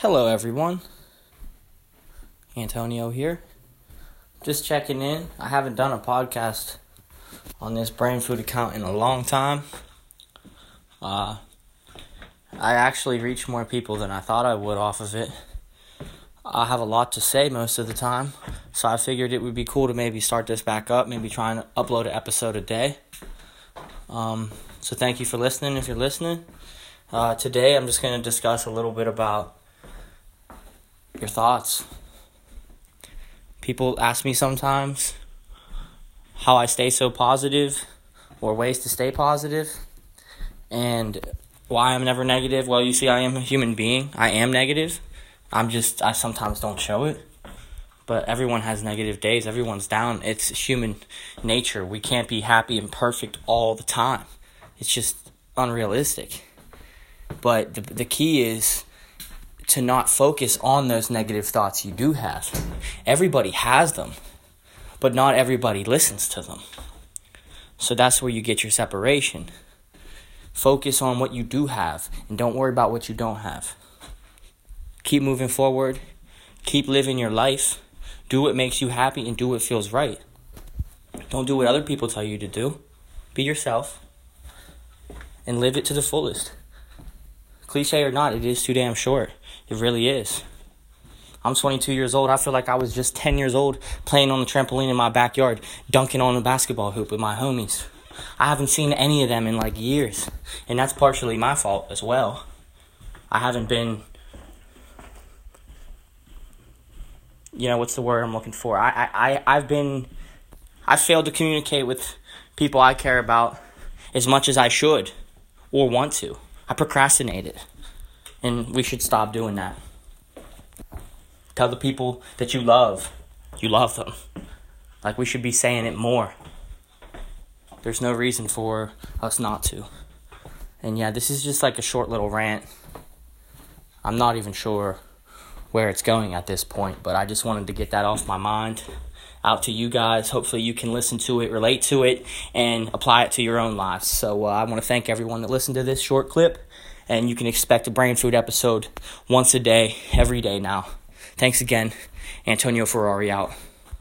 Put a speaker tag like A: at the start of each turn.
A: Hello, everyone. Antonio here. Just checking in. I haven't done a podcast on this brain food account in a long time. Uh, I actually reach more people than I thought I would off of it. I have a lot to say most of the time, so I figured it would be cool to maybe start this back up, maybe try and upload an episode a day. Um, so thank you for listening if you're listening. Uh, today I'm just going to discuss a little bit about your thoughts. People ask me sometimes how I stay so positive or ways to stay positive and why I'm never negative. Well, you see, I am a human being. I am negative. I'm just, I sometimes don't show it. But everyone has negative days. Everyone's down. It's human nature. We can't be happy and perfect all the time. It's just unrealistic. But the, the key is to not focus on those negative thoughts you do have. Everybody has them, but not everybody listens to them. So that's where you get your separation. Focus on what you do have and don't worry about what you don't have. Keep moving forward. Keep living your life. Do what makes you happy and do what feels right. Don't do what other people tell you to do. Be yourself and live it to the fullest. Cliche or not, it is too damn short. It really is. I'm 22 years old. I feel like I was just 10 years old playing on the trampoline in my backyard, dunking on a basketball hoop with my homies. I haven't seen any of them in like years. And that's partially my fault as well. I haven't been you know, what's the word I'm looking for? I I I've been I failed to communicate with people I care about as much as I should or want to. I procrastinated. And we should stop doing that. Tell the people that you love, you love them. Like we should be saying it more. There's no reason for us not to. And yeah, this is just like a short little rant. I'm not even sure where it's going at this point, but I just wanted to get that off my mind out to you guys. Hopefully, you can listen to it, relate to it, and apply it to your own lives. So, uh, I want to thank everyone that listened to this short clip, and you can expect a brain food episode once a day, every day now. Thanks again. Antonio Ferrari out.